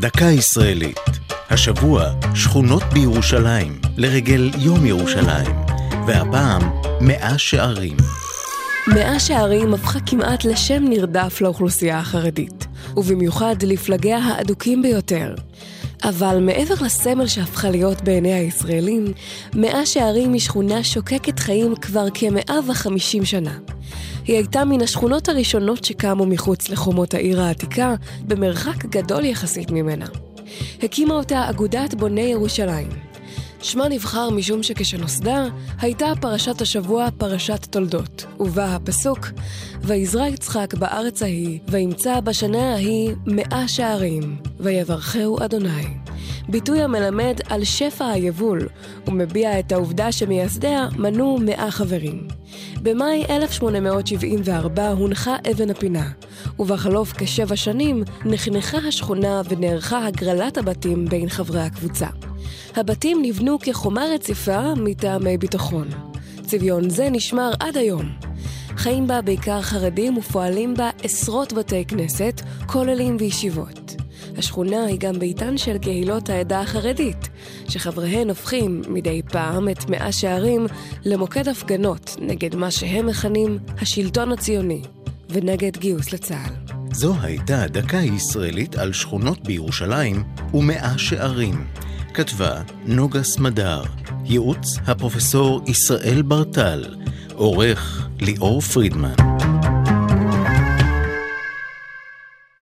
דקה ישראלית. השבוע, שכונות בירושלים, לרגל יום ירושלים. והפעם, מאה שערים. מאה שערים הפכה כמעט לשם נרדף לאוכלוסייה החרדית, ובמיוחד לפלגיה האדוקים ביותר. אבל מעבר לסמל שהפכה להיות בעיני הישראלים, מאה שערים היא שכונה שוקקת חיים כבר כמאה וחמישים שנה. היא הייתה מן השכונות הראשונות שקמו מחוץ לחומות העיר העתיקה, במרחק גדול יחסית ממנה. הקימה אותה אגודת בוני ירושלים. שמה נבחר משום שכשנוסדה, הייתה פרשת השבוע פרשת תולדות, ובה הפסוק, ויזרע יצחק בארץ ההיא, וימצא בשנה ההיא מאה שערים, ויברכהו אדוני. ביטוי המלמד על שפע היבול, ומביע את העובדה שמייסדיה מנו מאה חברים. במאי 1874 הונחה אבן הפינה, ובחלוף כשבע שנים נחנכה השכונה ונערכה הגרלת הבתים בין חברי הקבוצה. הבתים נבנו כחומה רציפה מטעמי ביטחון. צביון זה נשמר עד היום. חיים בה בעיקר חרדים ופועלים בה עשרות בתי כנסת, כוללים וישיבות. השכונה היא גם ביתן של קהילות העדה החרדית, שחבריהן הופכים מדי פעם את מאה שערים למוקד הפגנות נגד מה שהם מכנים השלטון הציוני, ונגד גיוס לצה"ל. זו הייתה דקה ישראלית על שכונות בירושלים ומאה שערים. כתבה נוגה סמדר, ייעוץ הפרופסור ישראל ברטל, עורך ליאור פרידמן.